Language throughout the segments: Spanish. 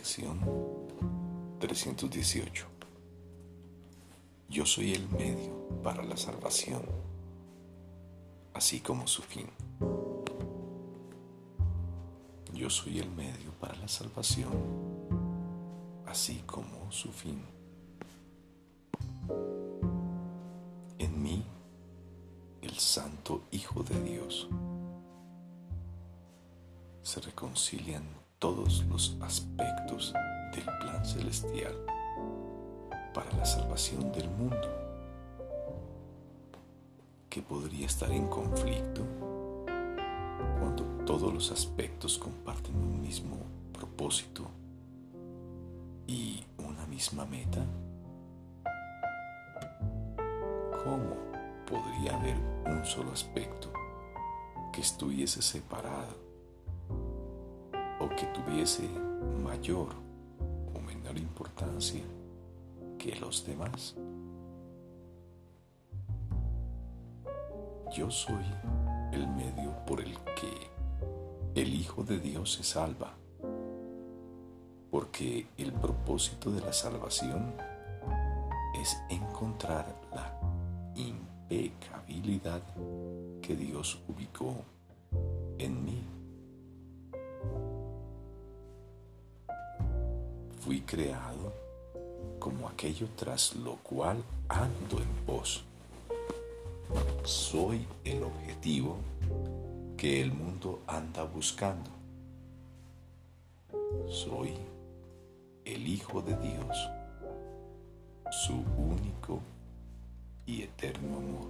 Lección 318. Yo soy el medio para la salvación, así como su fin. Yo soy el medio para la salvación, así como su fin. En mí, el Santo Hijo de Dios, se reconcilian todos los aspectos del plan celestial para la salvación del mundo, que podría estar en conflicto cuando todos los aspectos comparten un mismo propósito y una misma meta? ¿Cómo podría haber un solo aspecto que estuviese separado que tuviese mayor o menor importancia que los demás? Yo soy el medio por el que el Hijo de Dios se salva, porque el propósito de la salvación es encontrar la impecabilidad que Dios ubicó en mí. Fui creado como aquello tras lo cual ando en pos. Soy el objetivo que el mundo anda buscando. Soy el Hijo de Dios, su único y eterno amor.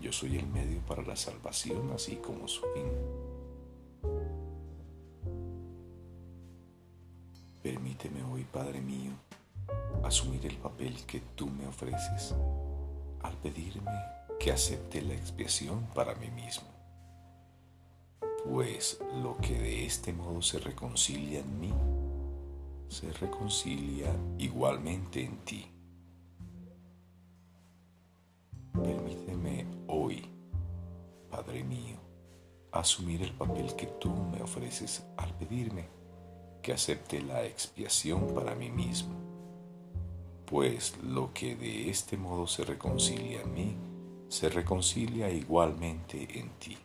Yo soy el medio para la salvación, así como su fin. Permíteme hoy, Padre mío, asumir el papel que tú me ofreces al pedirme que acepte la expiación para mí mismo pues lo que de este modo se reconcilia en mí, se reconcilia igualmente en ti. Permíteme hoy, Padre mío, asumir el papel que tú me ofreces al pedirme que acepte la expiación para mí mismo, pues lo que de este modo se reconcilia en mí, se reconcilia igualmente en ti.